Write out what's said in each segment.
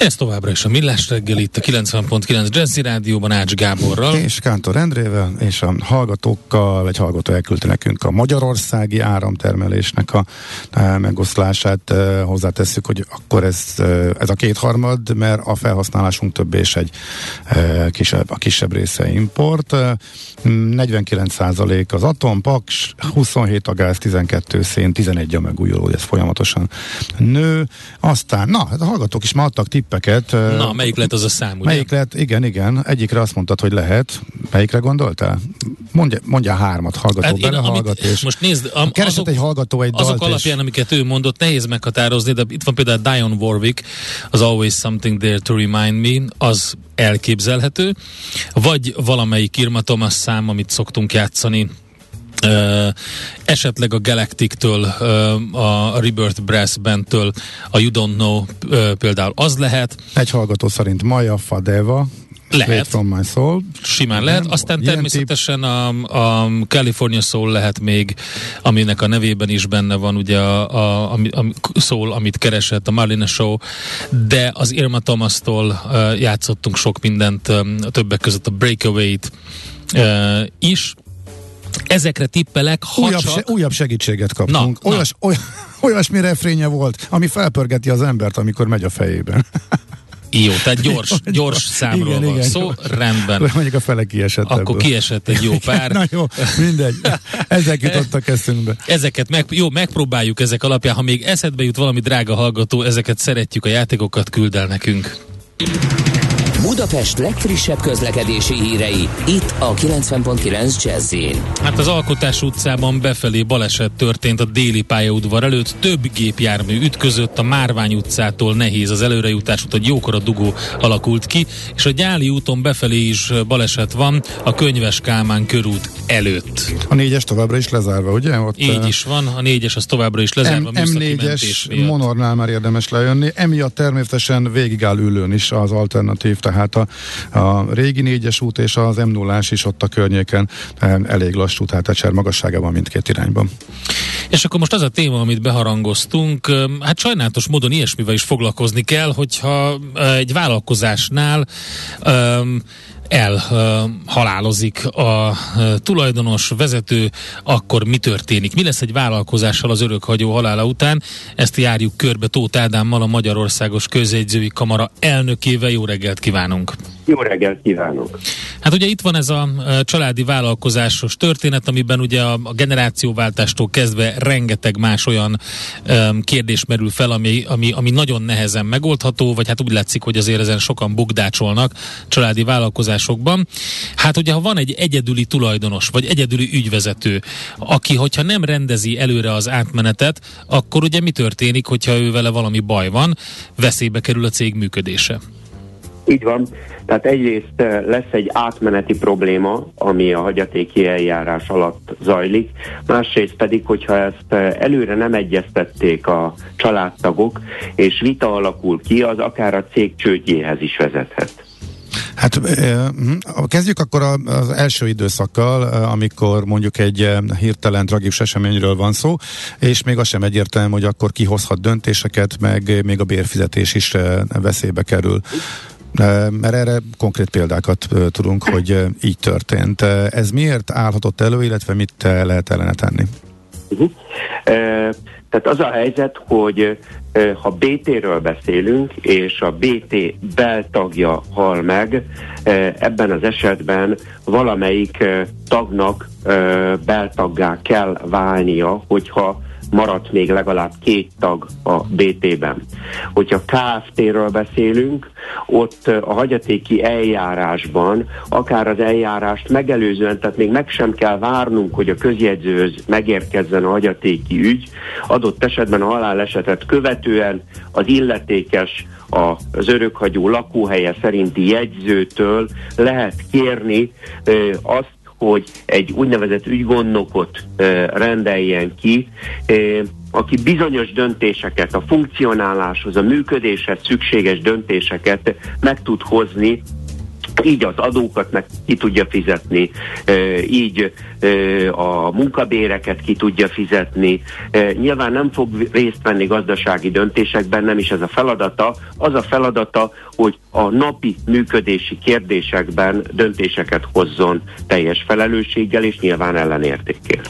Ez továbbra is a Millás reggel itt a 90.9 Jazzy Rádióban Ács Gáborral. És Kántor Endrével, és a hallgatókkal, vagy hallgató elküldte nekünk a magyarországi áramtermelésnek a, a megoszlását. E, hozzátesszük, hogy akkor ez, ez a kétharmad, mert a felhasználásunk több és egy e, kisebb, a kisebb része import. E, 49% az atom, paks, 27 a gáz, 12 szén, 11 a megújuló, ez folyamatosan nő. Aztán, na, a hallgatók is már adtak tippeket. Na, melyik lett az a szám, ugye? Melyik lett, igen, igen. Egyikre azt mondtad, hogy lehet. Melyikre gondoltál? Mondja, mondja hármat, hallgató, hát bele hallgat, és most nézd, am, keresett azok, egy hallgató egy Azok alapján, és... amiket ő mondott, nehéz meghatározni, de itt van például Dion Warwick, az Always Something There to Remind Me, az elképzelhető, vagy valamelyik Irma Thomas szám, amit szoktunk játszani, Uh, esetleg a Galactic-től, uh, a Rebirth Brass Band-től, a You Don't Know uh, például az lehet. Egy hallgató szerint Maja Fadeva, lehet. From My Soul. Simán lehet. Aztán Ilyen természetesen a, a California Soul lehet még, aminek a nevében is benne van ugye a, a, a, a Soul, amit keresett, a Marlene Show, de az Irma Thomas-tól uh, játszottunk sok mindent, um, többek között a Breakaway-t uh, is, Ezekre tippelek, ha újabb, csak... se, újabb segítséget kaptunk. Na, Olyas, na. Oly, olyasmi refrénye volt, ami felpörgeti az embert, amikor megy a fejében. Jó, tehát gyors, gyors számról igen, van igen, szó, gyors. rendben. Mondjuk a fele kiesett Akkor ebből. kiesett egy jó pár. Na jó, mindegy. Ezek jutottak eszünkbe. Ezeket meg, jó, megpróbáljuk ezek alapján. Ha még eszedbe jut valami drága hallgató, ezeket szeretjük, a játékokat küld el nekünk. Budapest legfrissebb közlekedési hírei, itt a 90.9 jazz Hát az Alkotás utcában befelé baleset történt a déli pályaudvar előtt, több gépjármű ütközött, a Márvány utcától nehéz az előrejutás, úgyhogy jókora dugó alakult ki, és a Gyáli úton befelé is baleset van, a Könyves Kálmán körút előtt. A négyes továbbra is lezárva, ugye? Ott Így is van, a négyes az továbbra is lezárva. M- M4-es Monornál már érdemes lejönni, emiatt természetesen végigáll ülőn is az alternatív, tehát a, a régi négyes út és az m 0 is ott a környéken elég lassú, tehát Ecser magasságában mindkét irányban. És akkor most az a téma, amit beharangoztunk, hát sajnálatos módon ilyesmivel is foglalkozni kell, hogyha egy vállalkozásnál um, elhalálozik a tulajdonos, vezető, akkor mi történik? Mi lesz egy vállalkozással az örökhagyó halála után? Ezt járjuk körbe Tóth Ádámmal, a Magyarországos Közjegyzői Kamara elnökével. Jó reggelt kívánunk! Jó reggelt kívánok! Hát ugye itt van ez a családi vállalkozásos történet, amiben ugye a, generációváltástól kezdve rengeteg más olyan um, kérdés merül fel, ami, ami, ami nagyon nehezen megoldható, vagy hát úgy látszik, hogy azért ezen sokan bukdácsolnak családi vállalkozásokban. Hát ugye, ha van egy egyedüli tulajdonos, vagy egyedüli ügyvezető, aki, hogyha nem rendezi előre az átmenetet, akkor ugye mi történik, hogyha ő vele valami baj van, veszélybe kerül a cég működése? Így van. Tehát egyrészt eh, lesz egy átmeneti probléma, ami a hagyatéki eljárás alatt zajlik, másrészt pedig, hogyha ezt eh, előre nem egyeztették a családtagok, és vita alakul ki, az akár a cég csődjéhez is vezethet. Hát hm, kezdjük akkor az első időszakkal, amikor mondjuk egy hirtelen tragikus eseményről van szó, és még az sem egyértelmű, hogy akkor ki hozhat döntéseket, meg még a bérfizetés is veszélybe kerül. Mert erre konkrét példákat tudunk, hogy így történt. Ez miért állhatott elő, illetve mit lehet ellene tenni? Uh-huh. Tehát az a helyzet, hogy ha BT-ről beszélünk, és a BT beltagja hal meg, ebben az esetben valamelyik tagnak beltaggá kell válnia, hogyha maradt még legalább két tag a BT-ben. Hogyha KFT-ről beszélünk, ott a hagyatéki eljárásban, akár az eljárást megelőzően, tehát még meg sem kell várnunk, hogy a közjegyzőhöz megérkezzen a hagyatéki ügy, adott esetben a halálesetet követően az illetékes az örökhagyó lakóhelye szerinti jegyzőtől lehet kérni azt, hogy egy úgynevezett ügygondnokot rendeljen ki, aki bizonyos döntéseket, a funkcionáláshoz, a működéshez szükséges döntéseket meg tud hozni így az adókat meg ki tudja fizetni, így a munkabéreket ki tudja fizetni. Nyilván nem fog részt venni gazdasági döntésekben, nem is ez a feladata. Az a feladata, hogy a napi működési kérdésekben döntéseket hozzon teljes felelősséggel és nyilván ellenértékkel.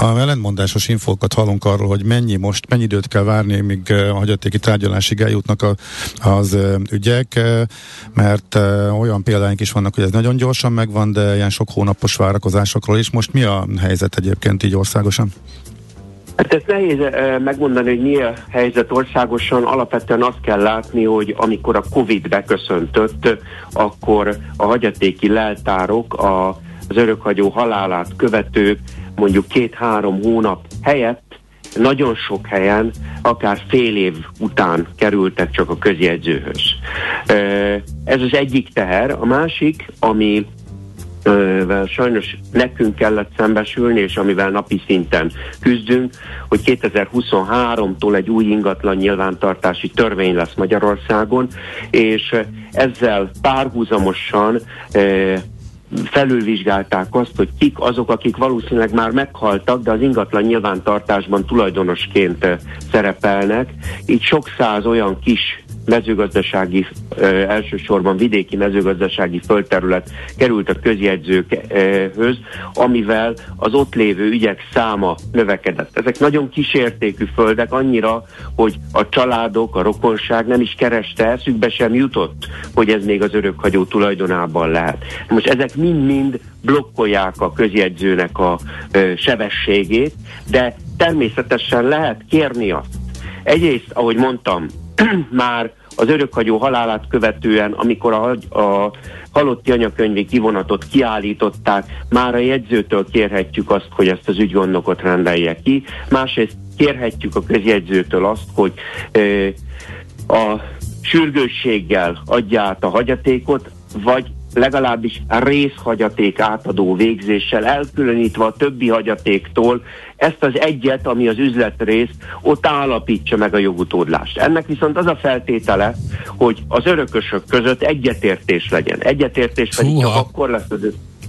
A ellentmondásos infókat hallunk arról, hogy mennyi most, mennyi időt kell várni, míg a hagyatéki tárgyalásig eljutnak a, az ügyek, mert olyan példáink is vannak, hogy ez nagyon gyorsan megvan, de ilyen sok hónapos várakozásokról is. Most mi a helyzet egyébként így országosan? Hát ez nehéz megmondani, hogy mi a helyzet országosan. Alapvetően azt kell látni, hogy amikor a Covid beköszöntött, akkor a hagyatéki leltárok a, az örökhagyó halálát követők mondjuk két-három hónap helyett nagyon sok helyen, akár fél év után kerültek csak a közjegyzőhöz. Ez az egyik teher. A másik, ami amivel sajnos nekünk kellett szembesülni, és amivel napi szinten küzdünk, hogy 2023-tól egy új ingatlan nyilvántartási törvény lesz Magyarországon, és ezzel párhuzamosan felülvizsgálták azt, hogy kik azok, akik valószínűleg már meghaltak, de az ingatlan nyilvántartásban tulajdonosként eh, szerepelnek. Így sok száz olyan kis mezőgazdasági, elsősorban vidéki mezőgazdasági földterület került a közjegyzőkhöz, amivel az ott lévő ügyek száma növekedett. Ezek nagyon kísértékű földek, annyira, hogy a családok, a rokonság nem is kereste, eszükbe sem jutott, hogy ez még az örökhagyó tulajdonában lehet. Most ezek mind-mind blokkolják a közjegyzőnek a ö, sebességét, de természetesen lehet kérni azt. Egyrészt, ahogy mondtam, már az örökhagyó halálát követően, amikor a, a halotti anyakönyvi kivonatot kiállították, már a jegyzőtől kérhetjük azt, hogy ezt az ügygondnokot rendelje ki. Másrészt kérhetjük a közjegyzőtől azt, hogy ö, a sürgősséggel adja át a hagyatékot, vagy legalábbis részhagyaték átadó végzéssel, elkülönítve a többi hagyatéktól ezt az egyet, ami az üzletrész, ott állapítsa meg a jogutódlást. Ennek viszont az a feltétele, hogy az örökösök között egyetértés legyen. Egyetértés pedig csak akkor lesz az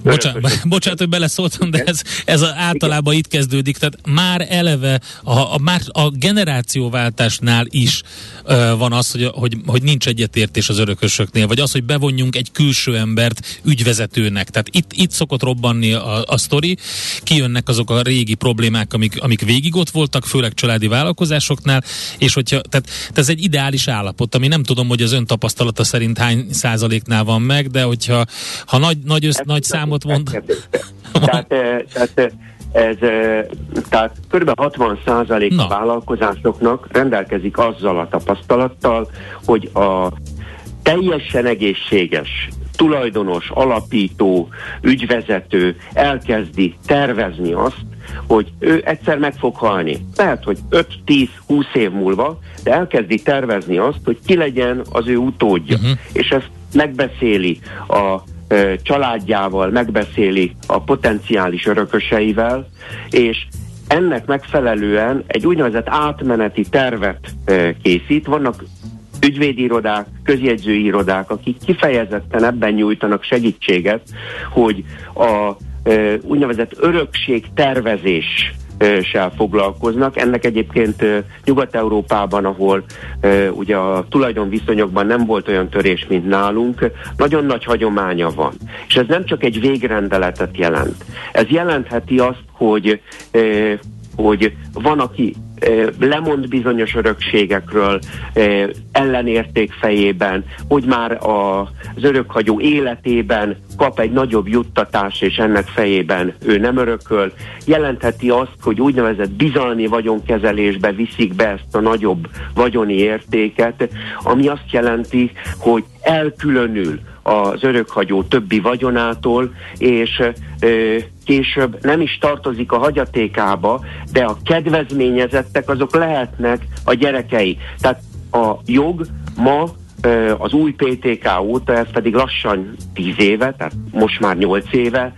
Bocsánat, bocsánat, hogy beleszóltam, de ez, ez általában itt kezdődik, tehát már eleve a, a, már a generációváltásnál is uh, van az, hogy, hogy, hogy nincs egyetértés az örökösöknél, vagy az, hogy bevonjunk egy külső embert ügyvezetőnek. Tehát itt, itt szokott robbanni a, a sztori, kijönnek azok a régi problémák, amik, amik végig ott voltak, főleg családi vállalkozásoknál, és hogyha, tehát, tehát ez egy ideális állapot, ami nem tudom, hogy az ön tapasztalata szerint hány százaléknál van meg, de hogyha ha nagy, nagy, össz, nagy számot számot mond. Tehát, tehát ez, tehát kb. 60 százalék a vállalkozásoknak rendelkezik azzal a tapasztalattal, hogy a teljesen egészséges tulajdonos, alapító, ügyvezető elkezdi tervezni azt, hogy ő egyszer meg fog halni. Lehet, hogy 5-10-20 év múlva, de elkezdi tervezni azt, hogy ki legyen az ő utódja. Uh-huh. És ezt megbeszéli a családjával megbeszéli a potenciális örököseivel, és ennek megfelelően egy úgynevezett átmeneti tervet készít. Vannak ügyvédirodák, közjegyzőirodák, akik kifejezetten ebben nyújtanak segítséget, hogy a úgynevezett örökség tervezés sel foglalkoznak. Ennek egyébként Nyugat-Európában, ahol ugye a tulajdonviszonyokban nem volt olyan törés, mint nálunk, nagyon nagy hagyománya van. És ez nem csak egy végrendeletet jelent. Ez jelentheti azt, hogy hogy van, aki lemond bizonyos örökségekről, ellenérték fejében, hogy már az örökhagyó életében kap egy nagyobb juttatás, és ennek fejében ő nem örököl. Jelentheti azt, hogy úgynevezett bizalmi vagyonkezelésbe viszik be ezt a nagyobb vagyoni értéket, ami azt jelenti, hogy elkülönül az örökhagyó többi vagyonától, és ö, később nem is tartozik a hagyatékába, de a kedvezményezettek azok lehetnek a gyerekei. Tehát a jog ma az új PTK óta, ez pedig lassan 10 éve, tehát most már 8 éve,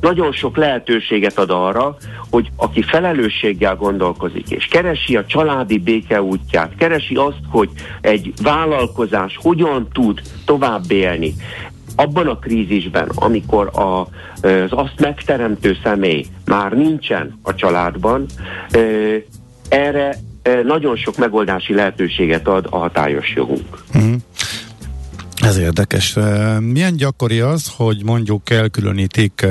nagyon sok lehetőséget ad arra, hogy aki felelősséggel gondolkozik, és keresi a családi béke útját, keresi azt, hogy egy vállalkozás hogyan tud tovább élni, abban a krízisben, amikor a, az azt megteremtő személy már nincsen a családban, erre nagyon sok megoldási lehetőséget ad a hatályos jogunk. Uh-huh. Ez érdekes. Milyen gyakori az, hogy mondjuk elkülönítik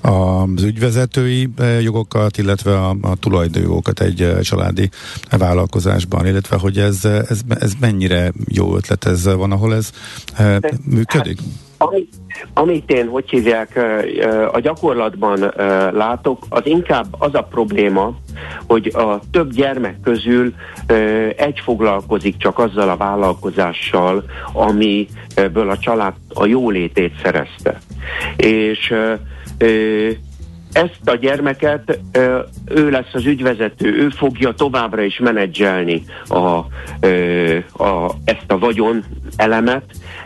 az ügyvezetői jogokat, illetve a, a tulajdonjogokat egy családi vállalkozásban, illetve hogy ez, ez, ez mennyire jó ötlet ez van, ahol ez működik? Hát, ami, amit én, hogy hívják, a gyakorlatban látok, az inkább az a probléma, hogy a több gyermek közül egy foglalkozik csak azzal a vállalkozással, amiből a család a jólétét szerezte. És ezt a gyermeket ő lesz az ügyvezető, ő fogja továbbra is menedzselni a, a, ezt a vagyon elemet,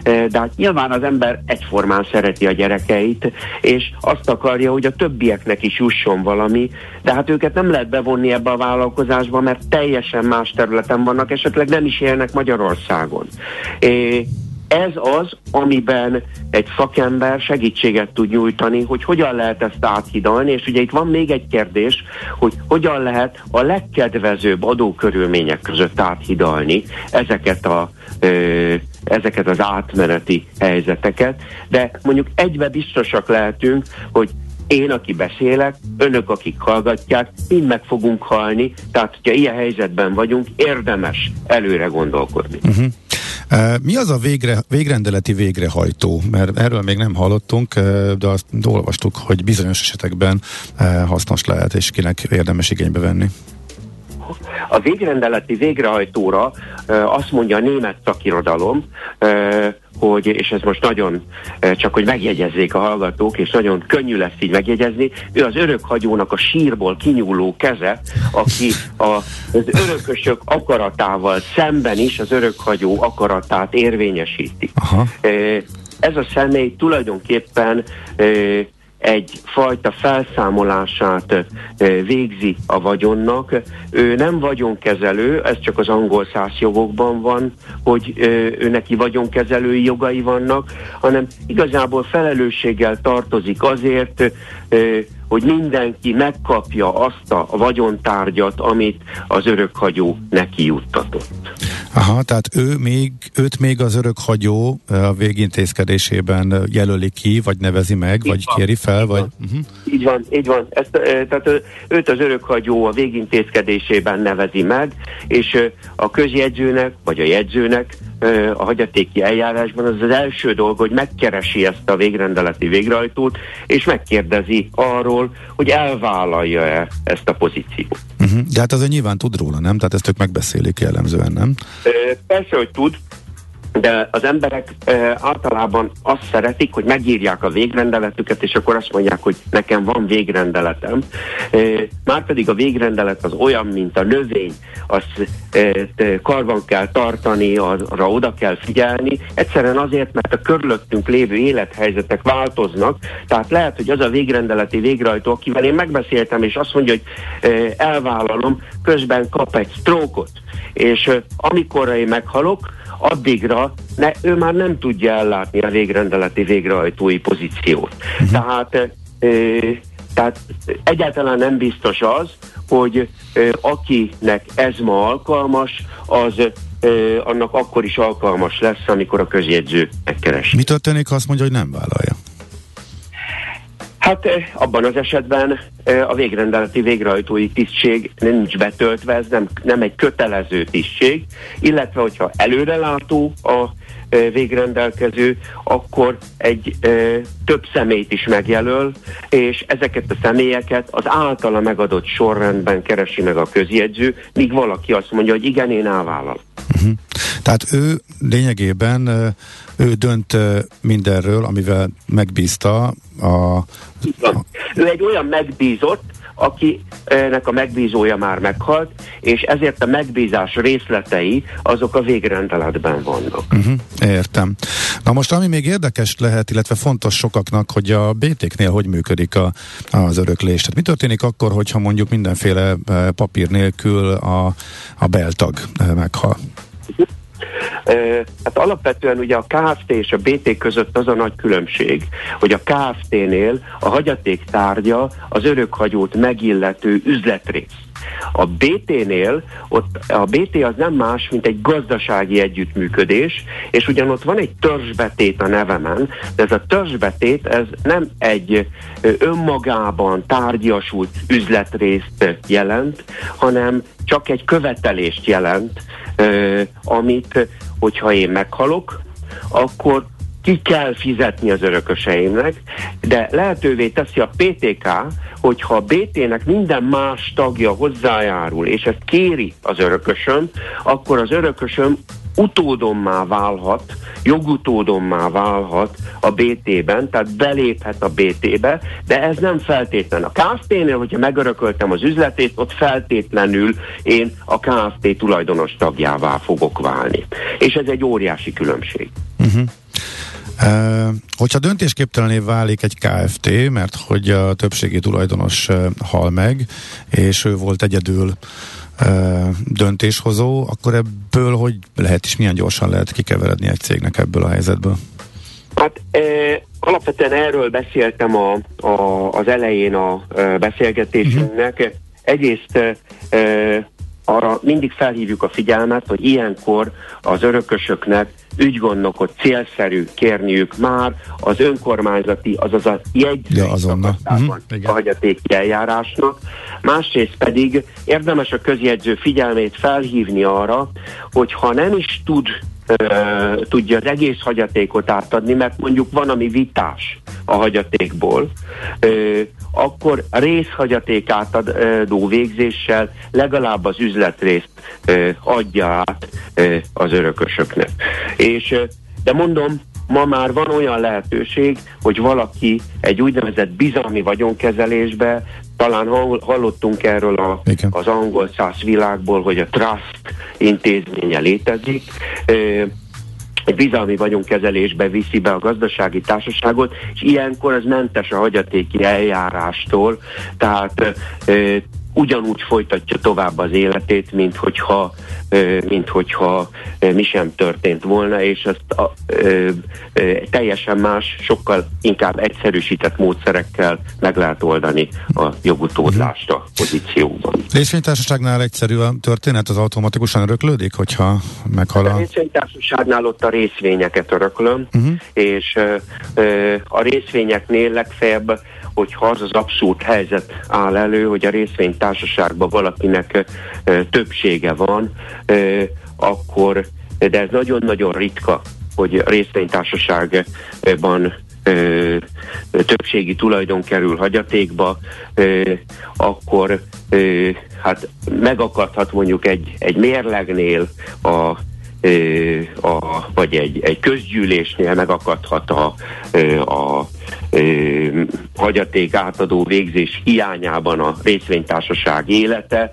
de hát nyilván az ember egyformán szereti a gyerekeit, és azt akarja, hogy a többieknek is jusson valami, de hát őket nem lehet bevonni ebbe a vállalkozásba, mert teljesen más területen vannak, esetleg nem is élnek Magyarországon. É, ez az, amiben egy szakember segítséget tud nyújtani, hogy hogyan lehet ezt áthidalni, és ugye itt van még egy kérdés, hogy hogyan lehet a legkedvezőbb adókörülmények között áthidalni ezeket a ö, ezeket az átmeneti helyzeteket, de mondjuk egybe biztosak lehetünk, hogy én, aki beszélek, önök, akik hallgatják, mind meg fogunk halni, tehát hogyha ilyen helyzetben vagyunk, érdemes előre gondolkodni. Uh-huh. Mi az a végre, végrendeleti végrehajtó? Mert erről még nem hallottunk, de azt olvastuk, hogy bizonyos esetekben hasznos lehet, és kinek érdemes igénybe venni. A végrendeleti végrehajtóra azt mondja a német szakirodalom, hogy, és ez most nagyon csak, hogy megjegyezzék a hallgatók, és nagyon könnyű lesz így megjegyezni, ő az örökhagyónak a sírból kinyúló keze, aki a, az örökösök akaratával szemben is az örökhagyó akaratát érvényesíti. Aha. Ez a személy tulajdonképpen egyfajta felszámolását végzi a vagyonnak. Ő nem vagyonkezelő, ez csak az angol száz jogokban van, hogy ő neki vagyonkezelői jogai vannak, hanem igazából felelősséggel tartozik azért, hogy mindenki megkapja azt a vagyontárgyat, amit az örökhagyó neki juttatott. Aha, tehát ő még, őt még az örökhagyó a végintézkedésében jelöli ki, vagy nevezi meg, így vagy van, kéri fel, így vagy... Van. Uh-huh. Így van, így van. Ezt, tehát őt az örökhagyó a végintézkedésében nevezi meg, és a közjegyzőnek, vagy a jegyzőnek a hagyatéki eljárásban az az első dolog, hogy megkeresi ezt a végrendeleti végrehajtót, és megkérdezi arról, hogy elvállalja-e ezt a pozíciót. Uh-huh. De hát azért nyilván tud róla, nem? Tehát ezt ők megbeszélik jellemzően, nem? Persze, hogy tud, de az emberek e, általában azt szeretik, hogy megírják a végrendeletüket, és akkor azt mondják, hogy nekem van végrendeletem. E, Márpedig a végrendelet az olyan, mint a növény, azt e, karban kell tartani, arra oda kell figyelni, egyszerűen azért, mert a körülöttünk lévő élethelyzetek változnak, tehát lehet, hogy az a végrendeleti végrehajtó, akivel én megbeszéltem, és azt mondja, hogy e, elvállalom, közben kap egy sztrókot, és e, amikor én meghalok, addigra ne, ő már nem tudja ellátni a végrendeleti végrehajtói pozíciót. Uh-huh. Tehát, e, tehát egyáltalán nem biztos az, hogy e, akinek ez ma alkalmas, az e, annak akkor is alkalmas lesz, amikor a közjegyző megkeres. Mi történik, ha azt mondja, hogy nem vállalja? Hát abban az esetben a végrendeleti végrehajtói tisztség nincs betöltve, ez nem, nem egy kötelező tisztség, illetve hogyha előrelátó a végrendelkező, akkor egy több személyt is megjelöl, és ezeket a személyeket az általa megadott sorrendben keresi meg a közjegyző, míg valaki azt mondja, hogy igen, én elvállalom. Uh-huh. Tehát ő lényegében ő dönt mindenről, amivel megbízta a... Igen. Ő egy olyan megbízott, akinek a megbízója már meghalt, és ezért a megbízás részletei azok a végrendeletben vannak. Uh-huh, értem. Na most ami még érdekes lehet, illetve fontos sokaknak, hogy a BT-knél hogy működik a, az öröklés. Tehát mi történik akkor, hogyha mondjuk mindenféle papír nélkül a, a beltag meghal? Hát alapvetően ugye a KFT és a BT között az a nagy különbség, hogy a KFT-nél a hagyaték tárgya az örökhagyót megillető üzletrész. A BT-nél ott a BT az nem más, mint egy gazdasági együttműködés, és ugyanott van egy törzsbetét a nevemen, de ez a törzsbetét ez nem egy önmagában tárgyasult üzletrészt jelent, hanem csak egy követelést jelent, amit, hogyha én meghalok, akkor ki kell fizetni az örököseimnek, de lehetővé teszi a PTK, hogyha a BT-nek minden más tagja hozzájárul, és ezt kéri az örökösöm, akkor az örökösöm utódommá válhat, jogutódommá válhat a BT-ben, tehát beléphet a BT-be, de ez nem feltétlen. A KFT-nél, hogyha megörököltem az üzletét, ott feltétlenül én a KFT tulajdonos tagjává fogok válni. És ez egy óriási különbség. Uh-huh. Hogyha döntésképtelené válik egy KFT, mert hogy a többségi tulajdonos hal meg, és ő volt egyedül döntéshozó, akkor ebből hogy lehet és milyen gyorsan lehet kikeveredni egy cégnek ebből a helyzetből? Hát e, alapvetően erről beszéltem a, a, az elején a beszélgetésünknek. Uh-huh. Egyrészt e, arra mindig felhívjuk a figyelmet, hogy ilyenkor az örökösöknek ügygondnokot célszerű kérniük már az önkormányzati, azaz a jegyzőszakaszában ja, a hagyatéki eljárásnak. Másrészt pedig érdemes a közjegyző figyelmét felhívni arra, hogy ha nem is tud tudja az egész hagyatékot átadni, mert mondjuk van, ami vitás a hagyatékból, akkor részhagyaték átadó végzéssel legalább az üzletrészt adja át az örökösöknek. És, de mondom, ma már van olyan lehetőség, hogy valaki egy úgynevezett bizalmi vagyonkezelésbe, talán hallottunk erről a, az angol száz világból, hogy a trust intézménye létezik, egy bizalmi vagyonkezelésbe viszi be a gazdasági társaságot, és ilyenkor ez mentes a hagyatéki eljárástól, tehát ugyanúgy folytatja tovább az életét, mint hogyha, mint hogyha mi sem történt volna, és ezt a, ö, ö, teljesen más, sokkal inkább egyszerűsített módszerekkel meg lehet oldani a jogutódlást a pozícióban. Részvénytársaságnál egyszerű a történet, az automatikusan öröklődik, hogyha meghal a... a részvénytársaságnál ott a részvényeket öröklöm, uh-huh. és ö, a részvényeknél legfeljebb hogyha az az abszurd helyzet áll elő, hogy a részvénytársaságban valakinek többsége van, akkor, de ez nagyon-nagyon ritka, hogy részvénytársaságban ö, többségi tulajdon kerül hagyatékba, ö, akkor ö, hát megakadhat mondjuk egy, egy mérlegnél a a, vagy egy, egy közgyűlésnél megakadhat a, a hagyaték átadó végzés hiányában a részvénytársaság élete,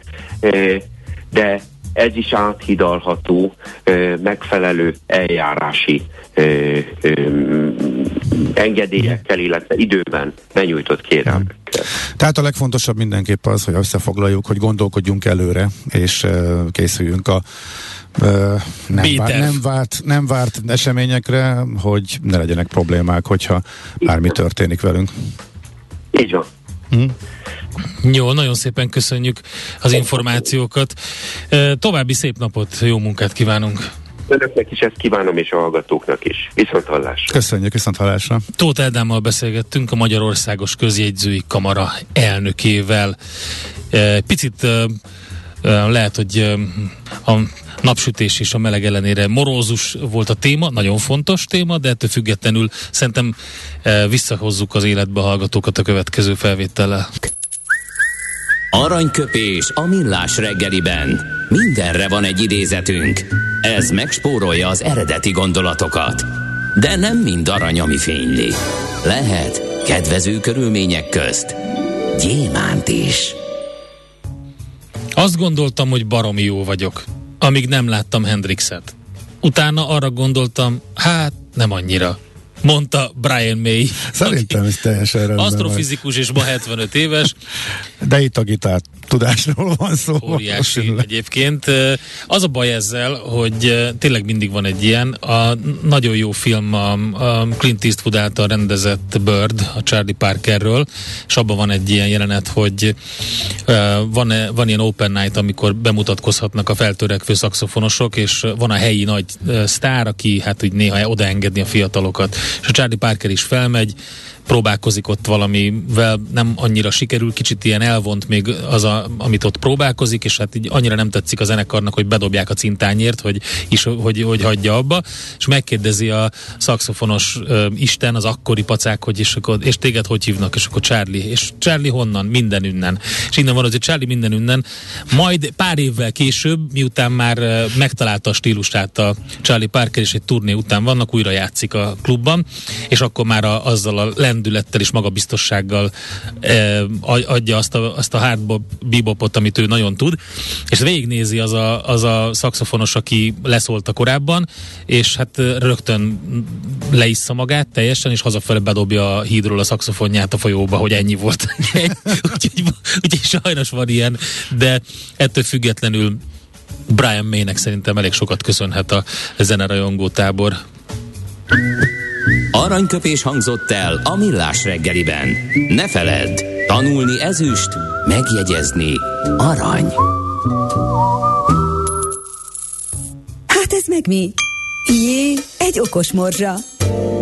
de ez is áthidalható megfelelő eljárási engedélyekkel, illetve időben benyújtott kérelmekkel. Tehát a legfontosabb mindenképp az, hogy összefoglaljuk, hogy gondolkodjunk előre, és készüljünk a nem, várt, nem, várt, nem várt eseményekre, hogy ne legyenek problémák, hogyha bármi történik velünk. Így van. Hm? Jó, nagyon szépen köszönjük az információkat. További szép napot, jó munkát kívánunk! Önöknek is ezt kívánom, és a hallgatóknak is. Viszont hallásra. Köszönjük, viszont hallásra. Tóth Eldámmal beszélgettünk a Magyarországos Közjegyzői Kamara elnökével. Picit lehet, hogy a napsütés és a meleg ellenére morózus volt a téma, nagyon fontos téma, de ettől függetlenül szerintem visszahozzuk az életbe hallgatókat a következő felvétellel. Aranyköpés a millás reggeliben. Mindenre van egy idézetünk. Ez megspórolja az eredeti gondolatokat. De nem mind arany, ami fényli. Lehet kedvező körülmények közt gyémánt is. Azt gondoltam, hogy baromi jó vagyok, amíg nem láttam Hendrixet. Utána arra gondoltam, hát nem annyira mondta Brian May. Szerintem ez teljesen rendben. Asztrofizikus és ma 75 éves. De itt a gitár tudásról van szó. Óriási egyébként. Az a baj ezzel, hogy tényleg mindig van egy ilyen. A nagyon jó film a, Clint Eastwood által rendezett Bird, a Charlie Parkerről, és abban van egy ilyen jelenet, hogy van, van ilyen open night, amikor bemutatkozhatnak a feltörekvő szakszofonosok, és van a helyi nagy sztár, aki hát úgy néha odaengedni a fiatalokat. És a Charlie Parker is felmegy, próbálkozik ott valamivel, nem annyira sikerül, kicsit ilyen elvont még az, a, amit ott próbálkozik, és hát így annyira nem tetszik a zenekarnak, hogy bedobják a cintányért, hogy, is, hogy, hogy hagyja abba, és megkérdezi a szakszofonos uh, Isten, az akkori pacák, hogy és, akkor, és téged hogy hívnak, és akkor Charlie, és Charlie honnan? Minden ünnen. És innen van az, hogy Charlie minden ünnen. Majd pár évvel később, miután már uh, megtalálta a stílusát a Charlie Parker, és egy turné után vannak, újra játszik a klubban, és akkor már a, azzal a lendülettel és magabiztossággal eh, adja azt a, azt a hard bebopot, amit ő nagyon tud, és végignézi az a, az a szakszofonos, aki leszólta korábban, és hát rögtön leissza magát teljesen, és hazafele bedobja a hídról a szakszofonját a folyóba, hogy ennyi volt. úgyhogy, úgyhogy sajnos van ilyen, de ettől függetlenül Brian Maynek szerintem elég sokat köszönhet a zenerajongó tábor. Aranyköpés hangzott el a millás reggeliben. Ne feledd, tanulni ezüst, megjegyezni arany. Hát ez meg mi? Jé, egy okos morzsa.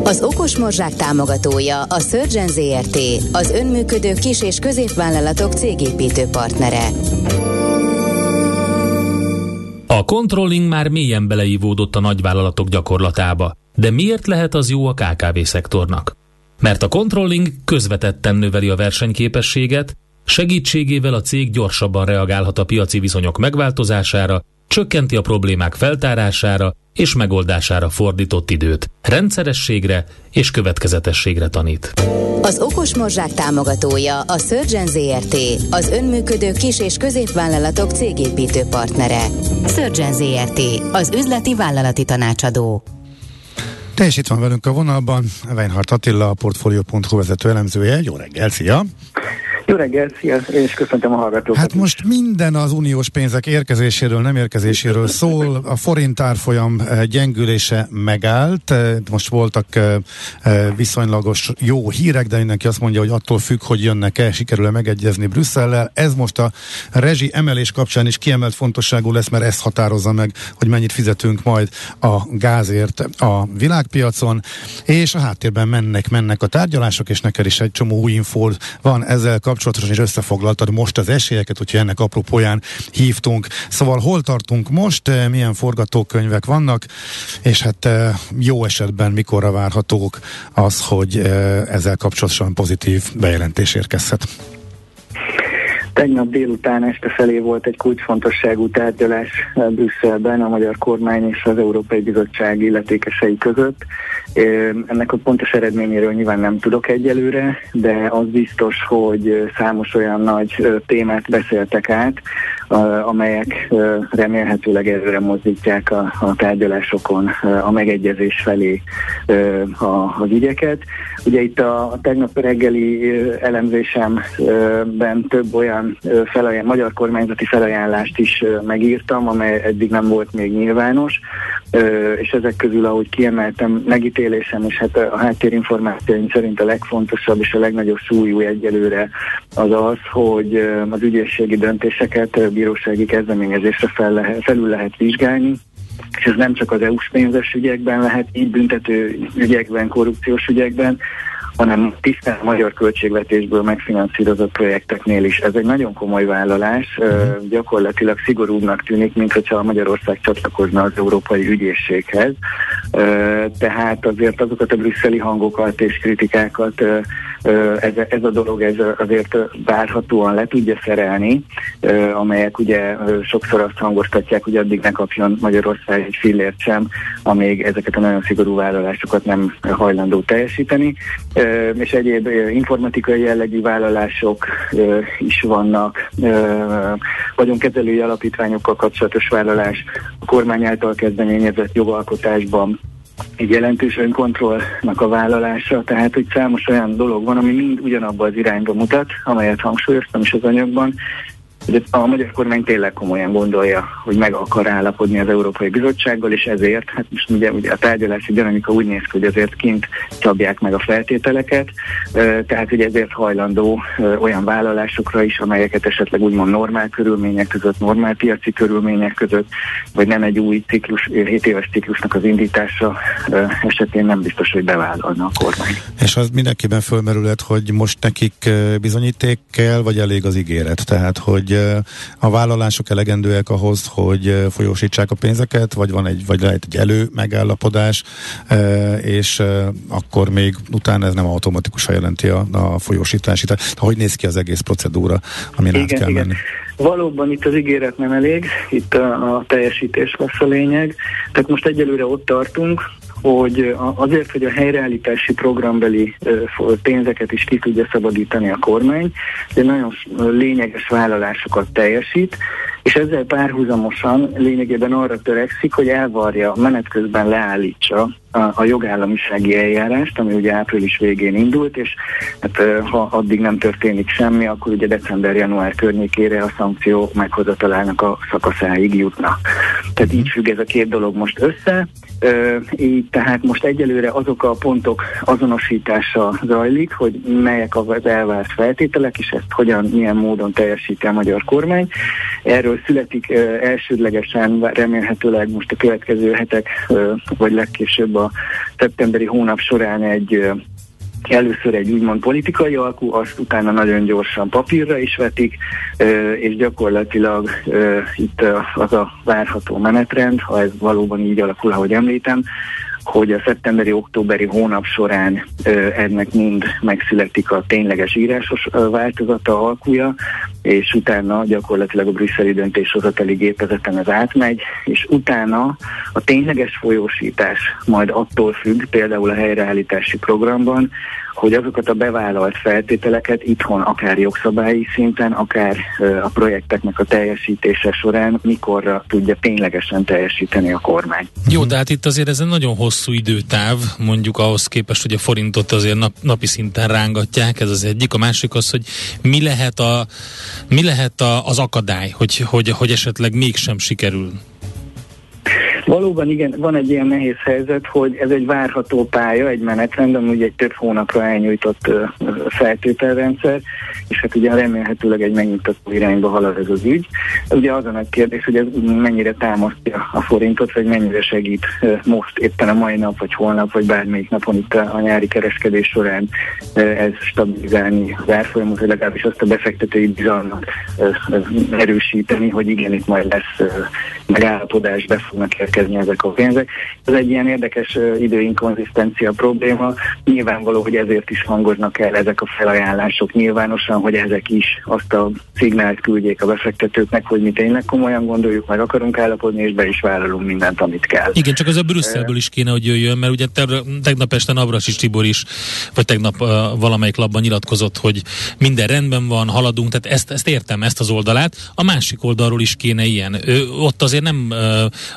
Az Okos Morzsák támogatója a Surgeon ZRT, az önműködő kis- és középvállalatok cégépítő partnere. A controlling már mélyen beleívódott a nagyvállalatok gyakorlatába. De miért lehet az jó a KKV szektornak? Mert a controlling közvetetten növeli a versenyképességet, segítségével a cég gyorsabban reagálhat a piaci viszonyok megváltozására, csökkenti a problémák feltárására és megoldására fordított időt, rendszerességre és következetességre tanít. Az Okos Morzsák támogatója a Surgeon ZRT, az önműködő kis- és középvállalatok cégépítő partnere. Surgeon ZRT, az üzleti vállalati tanácsadó. Te is itt van velünk a vonalban, Weinhardt Attila, a Portfolio.hu vezető elemzője. Jó reggel, szia! Jó reggel, szia, én is köszöntöm a hallgatókat. Hát most minden az uniós pénzek érkezéséről, nem érkezéséről szól. A forint árfolyam eh, gyengülése megállt. Eh, most voltak eh, viszonylagos jó hírek, de mindenki azt mondja, hogy attól függ, hogy jönnek-e, sikerül-e megegyezni Brüsszellel. Ez most a rezsi emelés kapcsán is kiemelt fontosságú lesz, mert ez határozza meg, hogy mennyit fizetünk majd a gázért a világpiacon. És a háttérben mennek, mennek a tárgyalások, és neked is egy csomó új infó van ezzel kapcsolatban kapcsolatosan is összefoglaltad most az esélyeket, hogyha ennek apropóján hívtunk. Szóval hol tartunk most, eh, milyen forgatókönyvek vannak, és hát eh, jó esetben mikorra várhatók az, hogy eh, ezzel kapcsolatosan pozitív bejelentés érkezhet. Tegnap délután este felé volt egy kulcsfontosságú tárgyalás Brüsszelben a magyar kormány és az Európai Bizottság illetékesei között. Ennek a pontos eredményéről nyilván nem tudok egyelőre, de az biztos, hogy számos olyan nagy témát beszéltek át, amelyek remélhetőleg előre mozdítják a, a tárgyalásokon a megegyezés felé az ügyeket. Ugye itt a, a tegnap reggeli elemzésemben több olyan felajánl, magyar kormányzati felajánlást is megírtam, amely eddig nem volt még nyilvános, és ezek közül, ahogy kiemeltem, megítélésem, és hát a háttérinformációim szerint a legfontosabb és a legnagyobb súlyú egyelőre az az, hogy az ügyészségi döntéseket bírósági kezdeményezésre fel lehet, felül lehet vizsgálni, és ez nem csak az EU-s pénzes ügyekben lehet, így büntető ügyekben, korrupciós ügyekben, hanem tisztán magyar költségvetésből megfinanszírozott projekteknél is. Ez egy nagyon komoly vállalás, uh-huh. gyakorlatilag szigorúbbnak tűnik, mint hogyha Magyarország csatlakozna az Európai Ügyészséghez. Tehát azért azokat a brüsszeli hangokat és kritikákat ez, ez a dolog ez azért várhatóan le tudja szerelni, amelyek ugye sokszor azt hangoztatják, hogy addig ne kapjon Magyarország egy fillért sem, amíg ezeket a nagyon szigorú vállalásokat nem hajlandó teljesíteni. És egyéb informatikai jellegű vállalások is vannak, vagyonkezelői alapítványokkal kapcsolatos vállalás, a kormány által kezdeményezett jogalkotásban egy jelentős önkontrollnak a vállalása, tehát hogy számos olyan dolog van, ami mind ugyanabba az irányba mutat, amelyet hangsúlyoztam is az anyagban, de a magyar kormány tényleg komolyan gondolja, hogy meg akar állapodni az Európai Bizottsággal, és ezért, hát most ugye, ugye a tárgyalási dinamika úgy néz ki, hogy azért kint szabják meg a feltételeket, tehát hogy ezért hajlandó olyan vállalásokra is, amelyeket esetleg úgymond normál körülmények között, normál piaci körülmények között, vagy nem egy új ciklus, 7 éves ciklusnak az indítása esetén nem biztos, hogy bevállalna a kormány. És az mindenkiben fölmerülhet, hogy most nekik bizonyíték kell, vagy elég az ígéret? Tehát, hogy a vállalások elegendőek ahhoz, hogy folyósítsák a pénzeket, vagy van egy, vagy lehet egy elő megállapodás, és akkor még utána ez nem automatikusan jelenti a, a folyósítási. Tehát hogy néz ki az egész procedúra, amin igen, át kell igen. menni? Valóban itt az ígéret nem elég, itt a, a teljesítés lesz a lényeg. Tehát most egyelőre ott tartunk, hogy azért, hogy a helyreállítási programbeli pénzeket is ki tudja szabadítani a kormány, de nagyon lényeges vállalásokat teljesít, és ezzel párhuzamosan lényegében arra törekszik, hogy elvarja, menet közben leállítsa a, a jogállamisági eljárást, ami ugye április végén indult, és hát, ha addig nem történik semmi, akkor ugye december-január környékére a szankció meghozatalának a szakaszáig jutna. Tehát így függ ez a két dolog most össze, így tehát most egyelőre azok a pontok azonosítása zajlik, hogy melyek az elvárt feltételek, és ezt hogyan, milyen módon teljesíti a magyar kormány. Erről születik elsődlegesen remélhetőleg most a következő hetek, vagy legkésőbb a szeptemberi hónap során egy először egy úgymond politikai alkú, azt utána nagyon gyorsan papírra is vetik, és gyakorlatilag itt az a várható menetrend, ha ez valóban így alakul, ahogy említem, hogy a szeptemberi-októberi hónap során ennek mind megszületik a tényleges írásos változata, alkúja, és utána gyakorlatilag a brüsszeli döntéshozatali gépezeten ez átmegy, és utána a tényleges folyósítás majd attól függ, például a helyreállítási programban, hogy azokat a bevállalt feltételeket itthon akár jogszabályi szinten, akár a projekteknek a teljesítése során mikorra tudja ténylegesen teljesíteni a kormány. Jó, de hát itt azért ez egy nagyon hosszú időtáv, mondjuk ahhoz képest, hogy a forintot azért nap, napi szinten rángatják, ez az egyik. A másik az, hogy mi lehet, a, mi lehet a, az akadály, hogy, hogy, hogy esetleg mégsem sikerül Valóban igen, van egy ilyen nehéz helyzet, hogy ez egy várható pálya, egy menetrend, ami ugye egy több hónapra elnyújtott feltételrendszer, és hát ugye remélhetőleg egy megnyugtató irányba halad ez az ügy. Ugye az a nagy kérdés, hogy ez mennyire támasztja a forintot, vagy mennyire segít most éppen a mai nap, vagy holnap, vagy bármelyik napon itt a nyári kereskedés során ez stabilizálni az árfolyamot, vagy legalábbis azt a befektetői bizalmat erősíteni, hogy igen, itt majd lesz megállapodás, be fognak érkezni ezek a pénzek. Ez egy ilyen érdekes időinkonzisztencia probléma. Nyilvánvaló, hogy ezért is hangoznak el ezek a felajánlások nyilvánosan, hogy ezek is azt a szignált küldjék a befektetőknek, hogy mi tényleg komolyan gondoljuk, meg akarunk állapodni, és be is vállalunk mindent, amit kell. Igen, csak az a Brüsszelből is kéne, hogy jöjjön, mert ugye tegnap este Navras Tibor is, vagy tegnap uh, valamelyik labban nyilatkozott, hogy minden rendben van, haladunk, tehát ezt, ezt értem, ezt az oldalát. A másik oldalról is kéne ilyen. Ő, ott azért nem uh,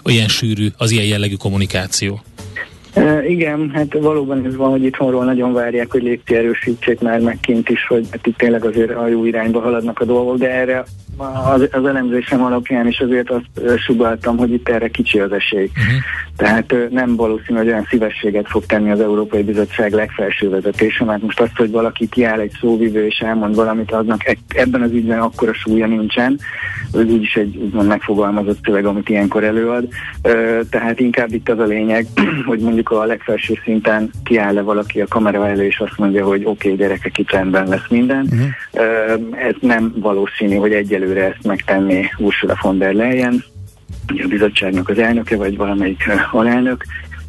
olyan sűrű az ilyen jellegű kommunikáció. E, igen, hát valóban ez van, hogy itthonról nagyon várják, hogy lépti erősítsék már meg kint is, hogy hát itt tényleg azért a jó irányba haladnak a dolgok, de erre az, az elemzésem alapján is azért azt sugaltam, hogy itt erre kicsi az esély. Uh-huh. Tehát nem valószínű, hogy olyan szívességet fog tenni az Európai Bizottság legfelső vezetése, mert most azt, hogy valaki kiáll egy szóvivő és elmond valamit, aznak e- ebben az ügyben akkora súlya nincsen. Ez úgyis egy úgymond megfogalmazott szöveg, amit ilyenkor előad. Tehát inkább itt az a lényeg, hogy mondjuk a legfelső szinten kiáll-e valaki a kamera elő, és azt mondja, hogy oké, okay, gyerekek, itt rendben lesz minden. Uh-huh. Ez nem valószínű, hogy egyelőre ezt megtenné Ursula von der Leyen, a bizottságnak az elnöke, vagy valamelyik alelnök,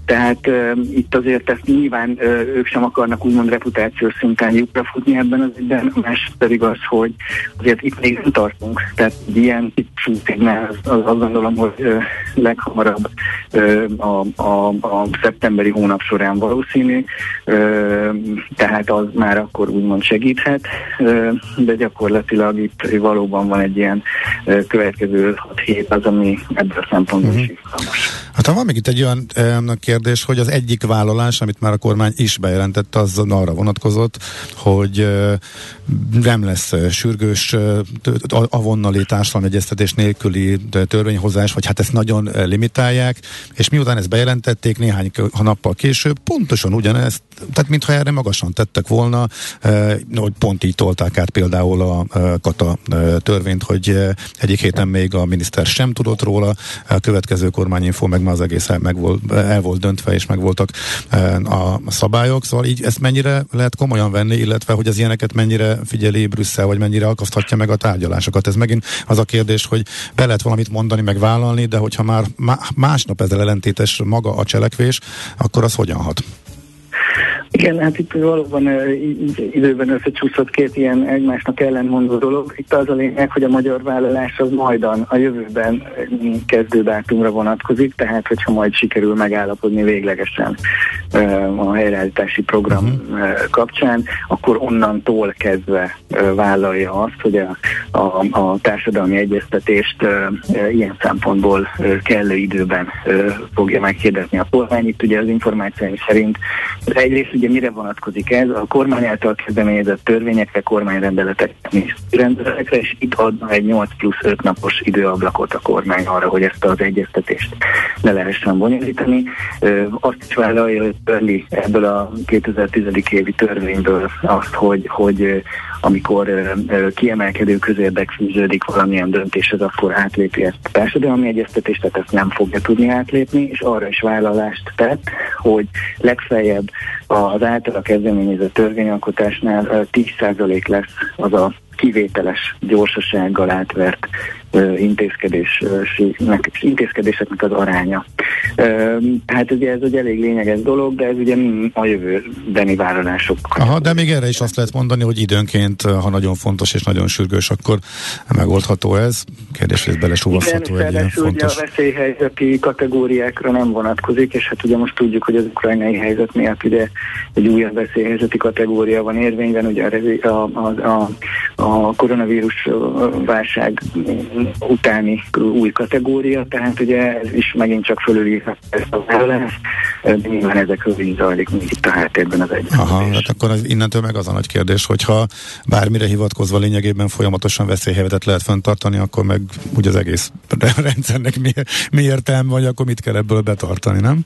tehát uh, itt azért ezt nyilván uh, ők sem akarnak úgymond reputációs szinten lyukra futni ebben az ügyben, más pedig az, hogy azért itt még nem tartunk. Tehát ilyen típusú szignál, az, az, azt gondolom, hogy uh, leghamarabb uh, a, a, a szeptemberi hónap során valószínű, uh, tehát az már akkor úgymond segíthet, uh, de gyakorlatilag itt valóban van egy ilyen uh, következő 6 hét az, ami ebből a szempontból is izgalmas. Hát van még itt egy olyan kérdés, hogy az egyik vállalás, amit már a kormány is bejelentette, az arra vonatkozott, hogy nem lesz sürgős avonnali társadalomegyeztetés nélküli törvényhozás, vagy hát ezt nagyon limitálják, és miután ezt bejelentették néhány nappal később, pontosan ugyanezt, tehát mintha erre magasan tettek volna, hogy pont így tolták át például a kata törvényt, hogy egyik héten még a miniszter sem tudott róla, a következő kormányinfo meg már az egész el, meg volt, el volt döntve, és meg voltak a szabályok, szóval így ezt mennyire lehet komolyan venni, illetve hogy az ilyeneket mennyire figyeli Brüsszel, vagy mennyire akaszthatja meg a tárgyalásokat. Ez megint az a kérdés, hogy be lehet valamit mondani, meg vállalni, de hogyha már másnap ezzel ellentétes maga a cselekvés, akkor az hogyan hat? Igen, hát itt valóban időben összecsúszott két ilyen egymásnak ellentmondó dolog. Itt az a lényeg, hogy a magyar vállalás az majdan a jövőben kezdődátumra vonatkozik, tehát hogyha majd sikerül megállapodni véglegesen a helyreállítási program uh-huh. kapcsán, akkor onnantól kezdve vállalja azt, hogy a, a, a társadalmi egyeztetést ilyen szempontból kellő időben fogja meghirdetni a kormány. Itt ugye az információim szerint egyrészt ugye mire vonatkozik ez? A kormány által kezdeményezett törvényekre, kormányrendeletekre, rendeletekre, és itt adna egy 8 plusz 5 napos időablakot a kormány arra, hogy ezt az egyeztetést le lehessen bonyolítani. Azt is vállalja, hogy ebből a 2010. évi törvényből azt, hogy, hogy amikor kiemelkedő közérdek fűződik valamilyen döntéshez, akkor átlépi ezt a társadalmi egyeztetést, tehát ezt nem fogja tudni átlépni, és arra is vállalást tett, hogy legfeljebb az általa kezdeményezett törvényalkotásnál 10% lesz az a kivételes gyorsasággal átvert intézkedésnek, intézkedéseknek az aránya. Hát ugye ez egy elég lényeges dolog, de ez ugye a jövőbeni vállalások. Aha, de még erre is azt lehet mondani, hogy időnként, ha nagyon fontos és nagyon sürgős, akkor megoldható ez. Kérdés, hogy ez belesúvasztható egy ilyen fontos. a veszélyhelyzeti kategóriákra nem vonatkozik, és hát ugye most tudjuk, hogy az ukrajnai helyzet miatt ugye egy újabb veszélyhelyzeti kategória van érvényben, ugye a, a, a, a koronavírus válság utáni új kategória, tehát ugye ez is megint csak fölülírhat ezt a vállalást, de nyilván ezekről így zajlik még itt a háttérben az egy. Aha, hát akkor az, innentől meg az a nagy kérdés, hogyha bármire hivatkozva lényegében folyamatosan veszélyhelyzetet lehet fenntartani, akkor meg úgy az egész rendszernek mi, mi értelme, vagy akkor mit kell ebből betartani, nem?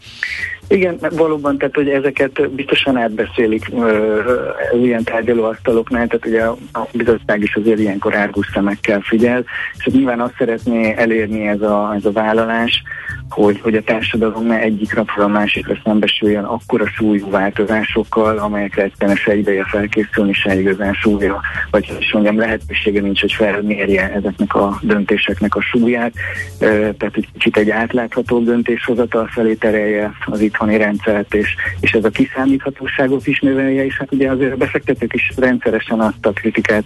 Igen, valóban, tehát hogy ezeket biztosan átbeszélik uh, ilyen tárgyalóasztaloknál, tehát ugye a, bizottság is azért ilyenkor árgus szemekkel figyel, és nyilván azt szeretné elérni ez a, ez a vállalás, hogy, hogy a társadalom ne egyik napról a másikra szembesüljön akkora súlyú változásokkal, amelyekre egyszerűen se ideje felkészülni, se igazán súlya, vagy is mondjam, lehetősége nincs, hogy felmérje ezeknek a döntéseknek a súlyát, tehát egy kicsit egy átlátható döntéshozatal felé terelje az itthoni rendszert, és, és ez a kiszámíthatóságot is növelje, és hát ugye azért a befektetők is rendszeresen azt a kritikát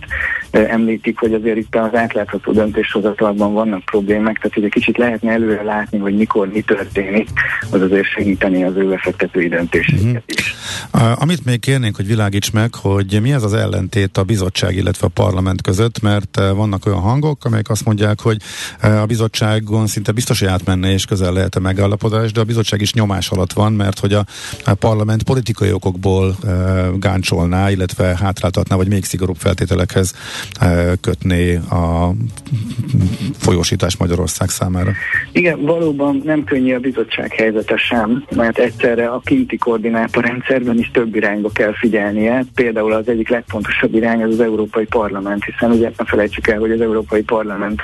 említik, hogy azért itt az átlátható döntéshozatalban vannak problémák, tehát ugye kicsit lehetne előre látni, hogy mikor mi történik, az azért segíteni az ő befektetői döntéseket uh-huh. is. Amit még kérnénk, hogy világíts meg, hogy mi ez az ellentét a bizottság, illetve a parlament között, mert vannak olyan hangok, amelyek azt mondják, hogy a bizottságon szinte biztos, hogy átmenne és közel lehet a megállapodás, de a bizottság is nyomás alatt van, mert hogy a, parlament politikai okokból e, gáncsolná, illetve hátráltatná, vagy még szigorúbb feltételekhez kötné a folyósítás Magyarország számára. Igen, valóban nem könnyű a bizottság helyzete sem, mert egyszerre a kinti koordinátorrendszerben is több irányba kell figyelnie. Például az egyik legfontosabb irány az az Európai Parlament, hiszen ugye ne felejtsük el, hogy az Európai Parlament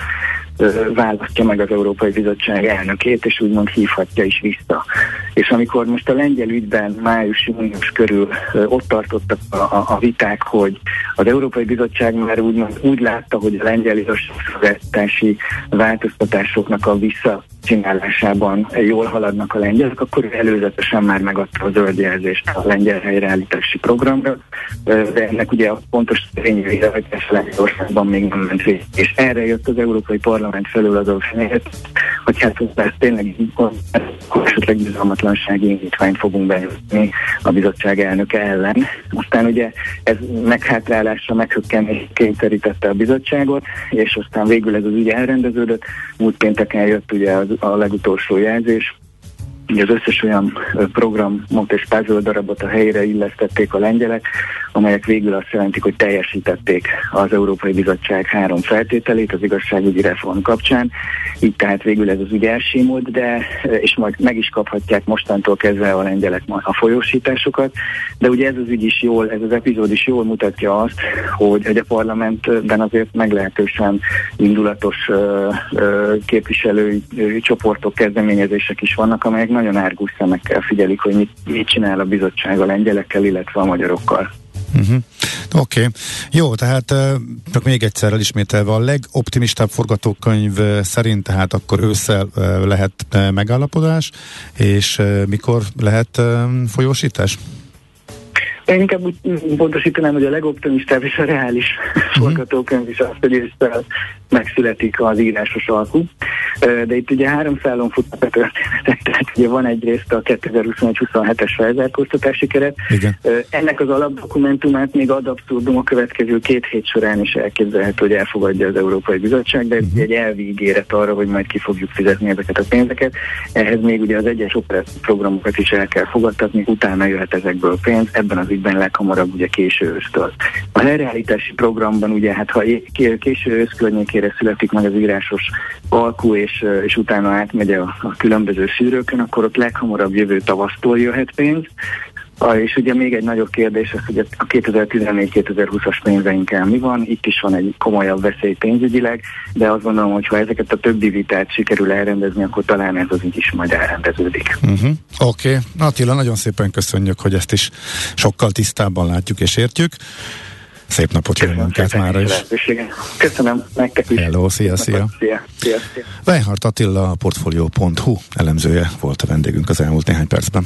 választja meg az Európai Bizottság elnökét, és úgymond hívhatja is vissza. És amikor most a lengyel ügyben május-június körül ott tartottak a, a, a viták, hogy az Európai Bizottság már úgymond úgy látta, hogy a lengyel igazságszolgáltatási változtatásoknak a vissza csinálásában jól haladnak a lengyelek, akkor előzetesen már megadta a zöld jelzést a lengyel helyreállítási programra, de ennek ugye a pontos tényűre, hogy ez Lengyelországban még nem ment végig. És erre jött az Európai Parlament felül az a fenyet, hogy hát ez tényleg esetleg bizalmatlansági indítványt fogunk benyújtani a bizottság elnöke ellen. Aztán ugye ez meghátrálásra, meghökkenés kényszerítette a bizottságot, és aztán végül ez az ügy elrendeződött. Múlt pénteken jött ugye az a legutolsó jelzés, az összes olyan programot és puzzle darabot a helyére illesztették a lengyelek, amelyek végül azt jelentik, hogy teljesítették az Európai Bizottság három feltételét az igazságügyi reform kapcsán. Így tehát végül ez az ügy elsimult, de és majd meg is kaphatják mostantól kezdve a lengyelek a folyósításokat. De ugye ez az ügy is jól, ez az epizód is jól mutatja azt, hogy, hogy a parlamentben azért meglehetősen indulatos képviselői csoportok, kezdeményezések is vannak, amelyek nagyon árgus szemekkel figyelik, hogy mit, mit csinál a bizottság a lengyelekkel, illetve a magyarokkal. Uh-huh. Oké, okay. jó, tehát csak még egyszer elismételve a legoptimistább forgatókönyv szerint tehát akkor ősszel lehet megállapodás, és mikor lehet folyósítás? Én inkább úgy pontosítanám, hogy a legoptimistább és a reális uh-huh. forgatókönyv is az, hogy ősszel megszületik az írásos alkú. De itt ugye három szálon futnak a történetek, tehát ugye van egyrészt a 2021-27-es felzárkóztatási keret. Igen. Ennek az alapdokumentumát még ad abszurdum a következő két hét során is elképzelhető, hogy elfogadja az Európai Bizottság, de uh-huh. egy elvi ígéret arra, hogy majd ki fogjuk fizetni ezeket a pénzeket. Ehhez még ugye az egyes operatív programokat is el kell fogadtatni, utána jöhet ezekből pénz, ebben az ügyben leghamarabb ugye késő ősztől. A helyreállítási programban ugye hát ha késő ősz környékére születik meg az írásos alkú, és, és utána átmegy a, a különböző szűrőkön, akkor ott leghamarabb jövő tavasztól jöhet pénz, és ugye még egy nagyobb kérdés az, hogy a 2014-2020-as pénzeinkkel mi van. Itt is van egy komolyabb veszély pénzügyileg, de azt gondolom, hogy ha ezeket a többi vitát sikerül elrendezni, akkor talán ez az így is majd elrendeződik. Uh-huh. Oké. Okay. Attila, nagyon szépen köszönjük, hogy ezt is sokkal tisztábban látjuk és értjük. Szép napot, jó munkát mára is. Köszönöm, nektek is. Hello, szia, szia. Szia, szia, szia. Weinhardt Attila, a Portfolio.hu elemzője volt a vendégünk az elmúlt néhány percben.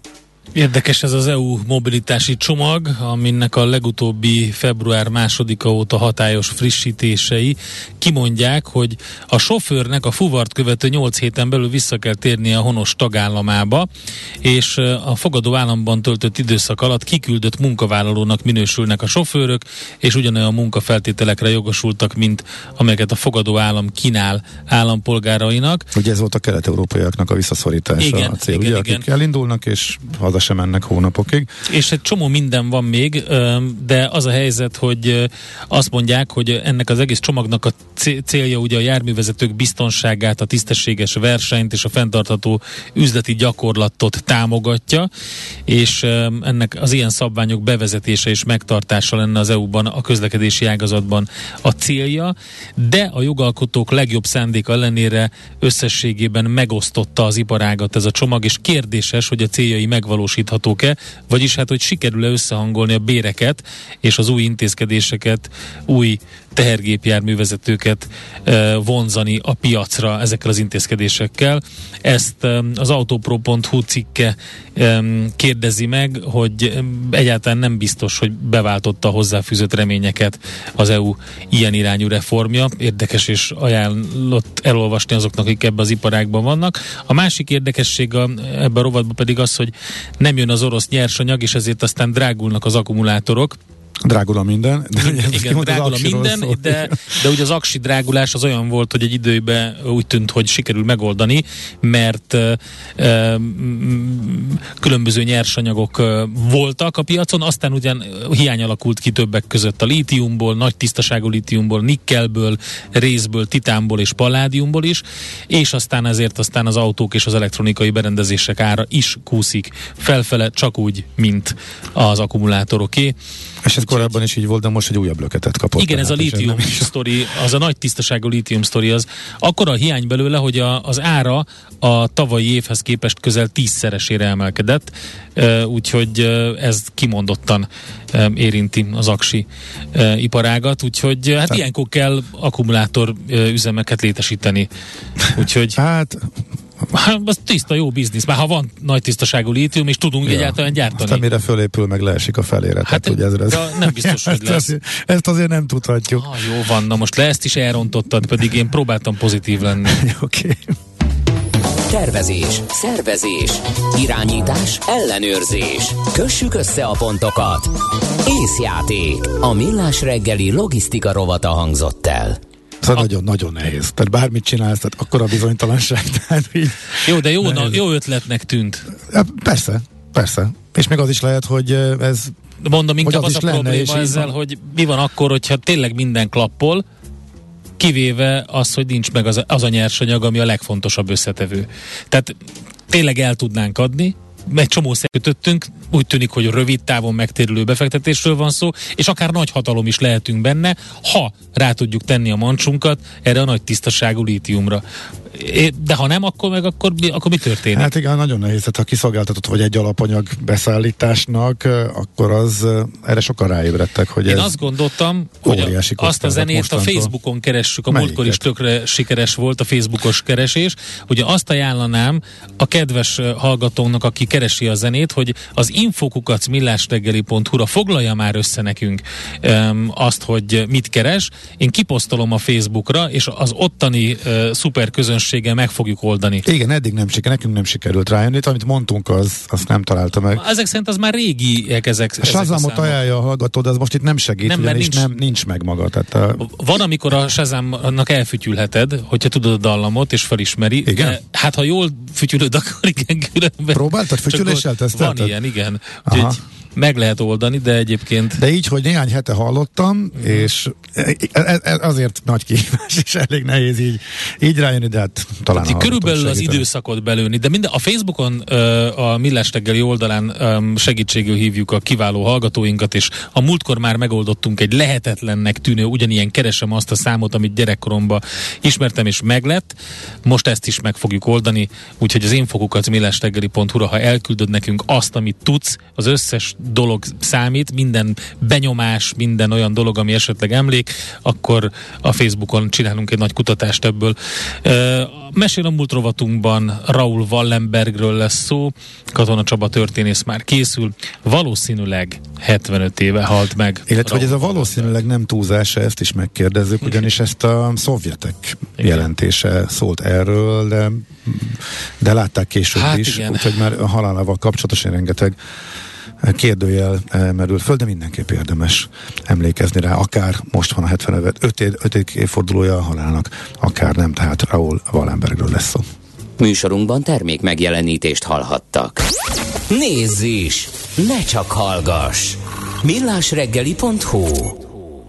Érdekes ez az EU mobilitási csomag, aminek a legutóbbi február másodika óta hatályos frissítései kimondják, hogy a sofőrnek a fuvart követő 8 héten belül vissza kell térnie a honos tagállamába, és a fogadó államban töltött időszak alatt kiküldött munkavállalónak minősülnek a sofőrök, és ugyanolyan munkafeltételekre jogosultak, mint amelyeket a fogadó állam kínál állampolgárainak. Ugye ez volt a kelet-európaiaknak a visszaszorítása igen, a cél, igen, ugye, igen. akik elindulnak, és haza sem mennek hónapokig. És egy csomó minden van még, de az a helyzet, hogy azt mondják, hogy ennek az egész csomagnak a célja ugye a járművezetők biztonságát, a tisztességes versenyt és a fenntartható üzleti gyakorlatot támogatja, és ennek az ilyen szabványok bevezetése és megtartása lenne az EU-ban a közlekedési ágazatban a célja, de a jogalkotók legjobb szándéka ellenére összességében megosztotta az iparágat ez a csomag, és kérdéses, hogy a céljai megvalósíthatók-e, vagyis hát, hogy sikerül-e összehangolni a béreket és az új intézkedéseket új tehergépjárművezetőket vonzani a piacra ezekkel az intézkedésekkel. Ezt az autopro.hu cikke kérdezi meg, hogy egyáltalán nem biztos, hogy beváltotta a hozzáfűzött reményeket az EU ilyen irányú reformja. Érdekes és ajánlott elolvasni azoknak, akik ebbe az iparágban vannak. A másik érdekesség ebben a rovatban pedig az, hogy nem jön az orosz nyersanyag, és ezért aztán drágulnak az akkumulátorok. Drágul a minden. De igen, igen drágul a minden, de, de ugye az aksi drágulás az olyan volt, hogy egy időben úgy tűnt, hogy sikerül megoldani, mert uh, különböző nyersanyagok uh, voltak a piacon, aztán ugyan hiány alakult ki többek között a lítiumból, nagy tisztaságú lítiumból, nikkelből, részből, titánból és palládiumból is, és aztán ezért aztán az autók és az elektronikai berendezések ára is kúszik felfele, csak úgy, mint az akkumulátoroké. És ez korábban is így volt, de most egy újabb löketet kapott. Igen, ez a lítium sztori, az a nagy tisztaságú lítium sztori, az akkor a hiány belőle, hogy a, az ára a tavalyi évhez képest közel tízszeresére emelkedett, úgyhogy ez kimondottan érinti az aksi iparágat, úgyhogy hát Tehát... ilyenkor kell akkumulátor üzemeket létesíteni. Úgyhogy... Hát Hát, az tiszta, jó biznisz. Már ha van nagy tisztaságú lítium, és tudunk ja. egyáltalán gyártani. Aztán mire fölépül, meg leesik a felére. Hát, ugye ez, ez, nem biztos, hogy lesz. Ezt, ezt azért nem tudhatjuk. Ah, jó van, na most le ezt is elrontottad, pedig én próbáltam pozitív lenni. Oké. Okay. Tervezés, szervezés, irányítás, ellenőrzés. Kössük össze a pontokat. Észjáték. A millás reggeli logisztika rovata hangzott el. Szóval nagyon-nagyon nehéz. Tehát bármit csinálsz, tehát akkor a bizonytalanság. Tehát így jó, de jó, na, jó ötletnek tűnt. Ja, persze, persze. És még az is lehet, hogy ez Mondom, inkább az, az a probléma ezzel, van. hogy mi van akkor, hogyha tényleg minden klappol, kivéve az, hogy nincs meg az, az a nyersanyag, ami a legfontosabb összetevő. Tehát tényleg el tudnánk adni, egy csomó kötöttünk, úgy tűnik, hogy rövid távon megtérülő befektetésről van szó, és akár nagy hatalom is lehetünk benne, ha rá tudjuk tenni a mancsunkat erre a nagy tisztaságú lítiumra. De ha nem, akkor meg akkor, akkor mi történik? Hát igen, nagyon nehéz. Tehát ha kiszolgáltatott vagy egy alapanyag beszállításnak, akkor az erre sokan ráébredtek, hogy Én ez azt gondoltam, hogy azt a zenét mostantól. a Facebookon keressük, a múltkor is tökre sikeres volt a Facebookos keresés. Ugye azt ajánlanám a kedves hallgatónak, aki keresi a zenét, hogy az infokukac millásreggeli.hu-ra foglalja már össze nekünk um, azt, hogy mit keres. Én kiposztolom a Facebookra, és az ottani uh, szuper közönséggel meg fogjuk oldani. Igen, eddig nem sikerült, nekünk nem sikerült rájönni, amit mondtunk, az, azt nem találta meg. Ezek szerint az már régiek ezek. A Shazamot ajánlja a hallgató, de az most itt nem segít, nem, mert nincs, nem, nincs meg maga. Tehát a... Van, amikor a Shazamnak elfütyülheted, hogyha tudod a dallamot, és felismeri. Igen? De, hát ha jól fütyülöd, akkor igen, különben. Próbáltad fütyüléssel tesztelted? Van ilyen, igen. Úgyhogy meg lehet oldani, de egyébként... De így, hogy néhány hete hallottam, uh-huh. és e, e, e, azért nagy kihívás, és elég nehéz így, így rájönni, de hát talán hát, Körülbelül az időszakot belőni, de minden, a Facebookon a Millás reggeli oldalán segítségül hívjuk a kiváló hallgatóinkat, és a múltkor már megoldottunk egy lehetetlennek tűnő, ugyanilyen keresem azt a számot, amit gyerekkoromban ismertem, és meglett. Most ezt is meg fogjuk oldani, úgyhogy az infokukat millásreggeli.hu-ra, ha elküldöd nekünk azt, amit tudsz, az összes dolog számít, minden benyomás, minden olyan dolog, ami esetleg emlék, akkor a Facebookon csinálunk egy nagy kutatást ebből. Mesél a múlt rovatunkban Raúl Wallenbergről lesz szó, Katona Csaba történész már készül, valószínűleg 75 éve halt meg. Illetve, hogy ez a valószínűleg nem túlzása, ezt is megkérdezzük, ugyanis ezt a szovjetek igen. jelentése szólt erről, de, de látták később hát is, úgyhogy már a halálával kapcsolatosan rengeteg kérdőjel eh, merül föl, de mindenképp érdemes emlékezni rá, akár most van a 75. 5. évfordulója a halálnak, akár nem, tehát Raúl Wallenbergről lesz szó. Műsorunkban termék megjelenítést hallhattak. Nézz is! Ne csak hallgass! millásreggeli.hu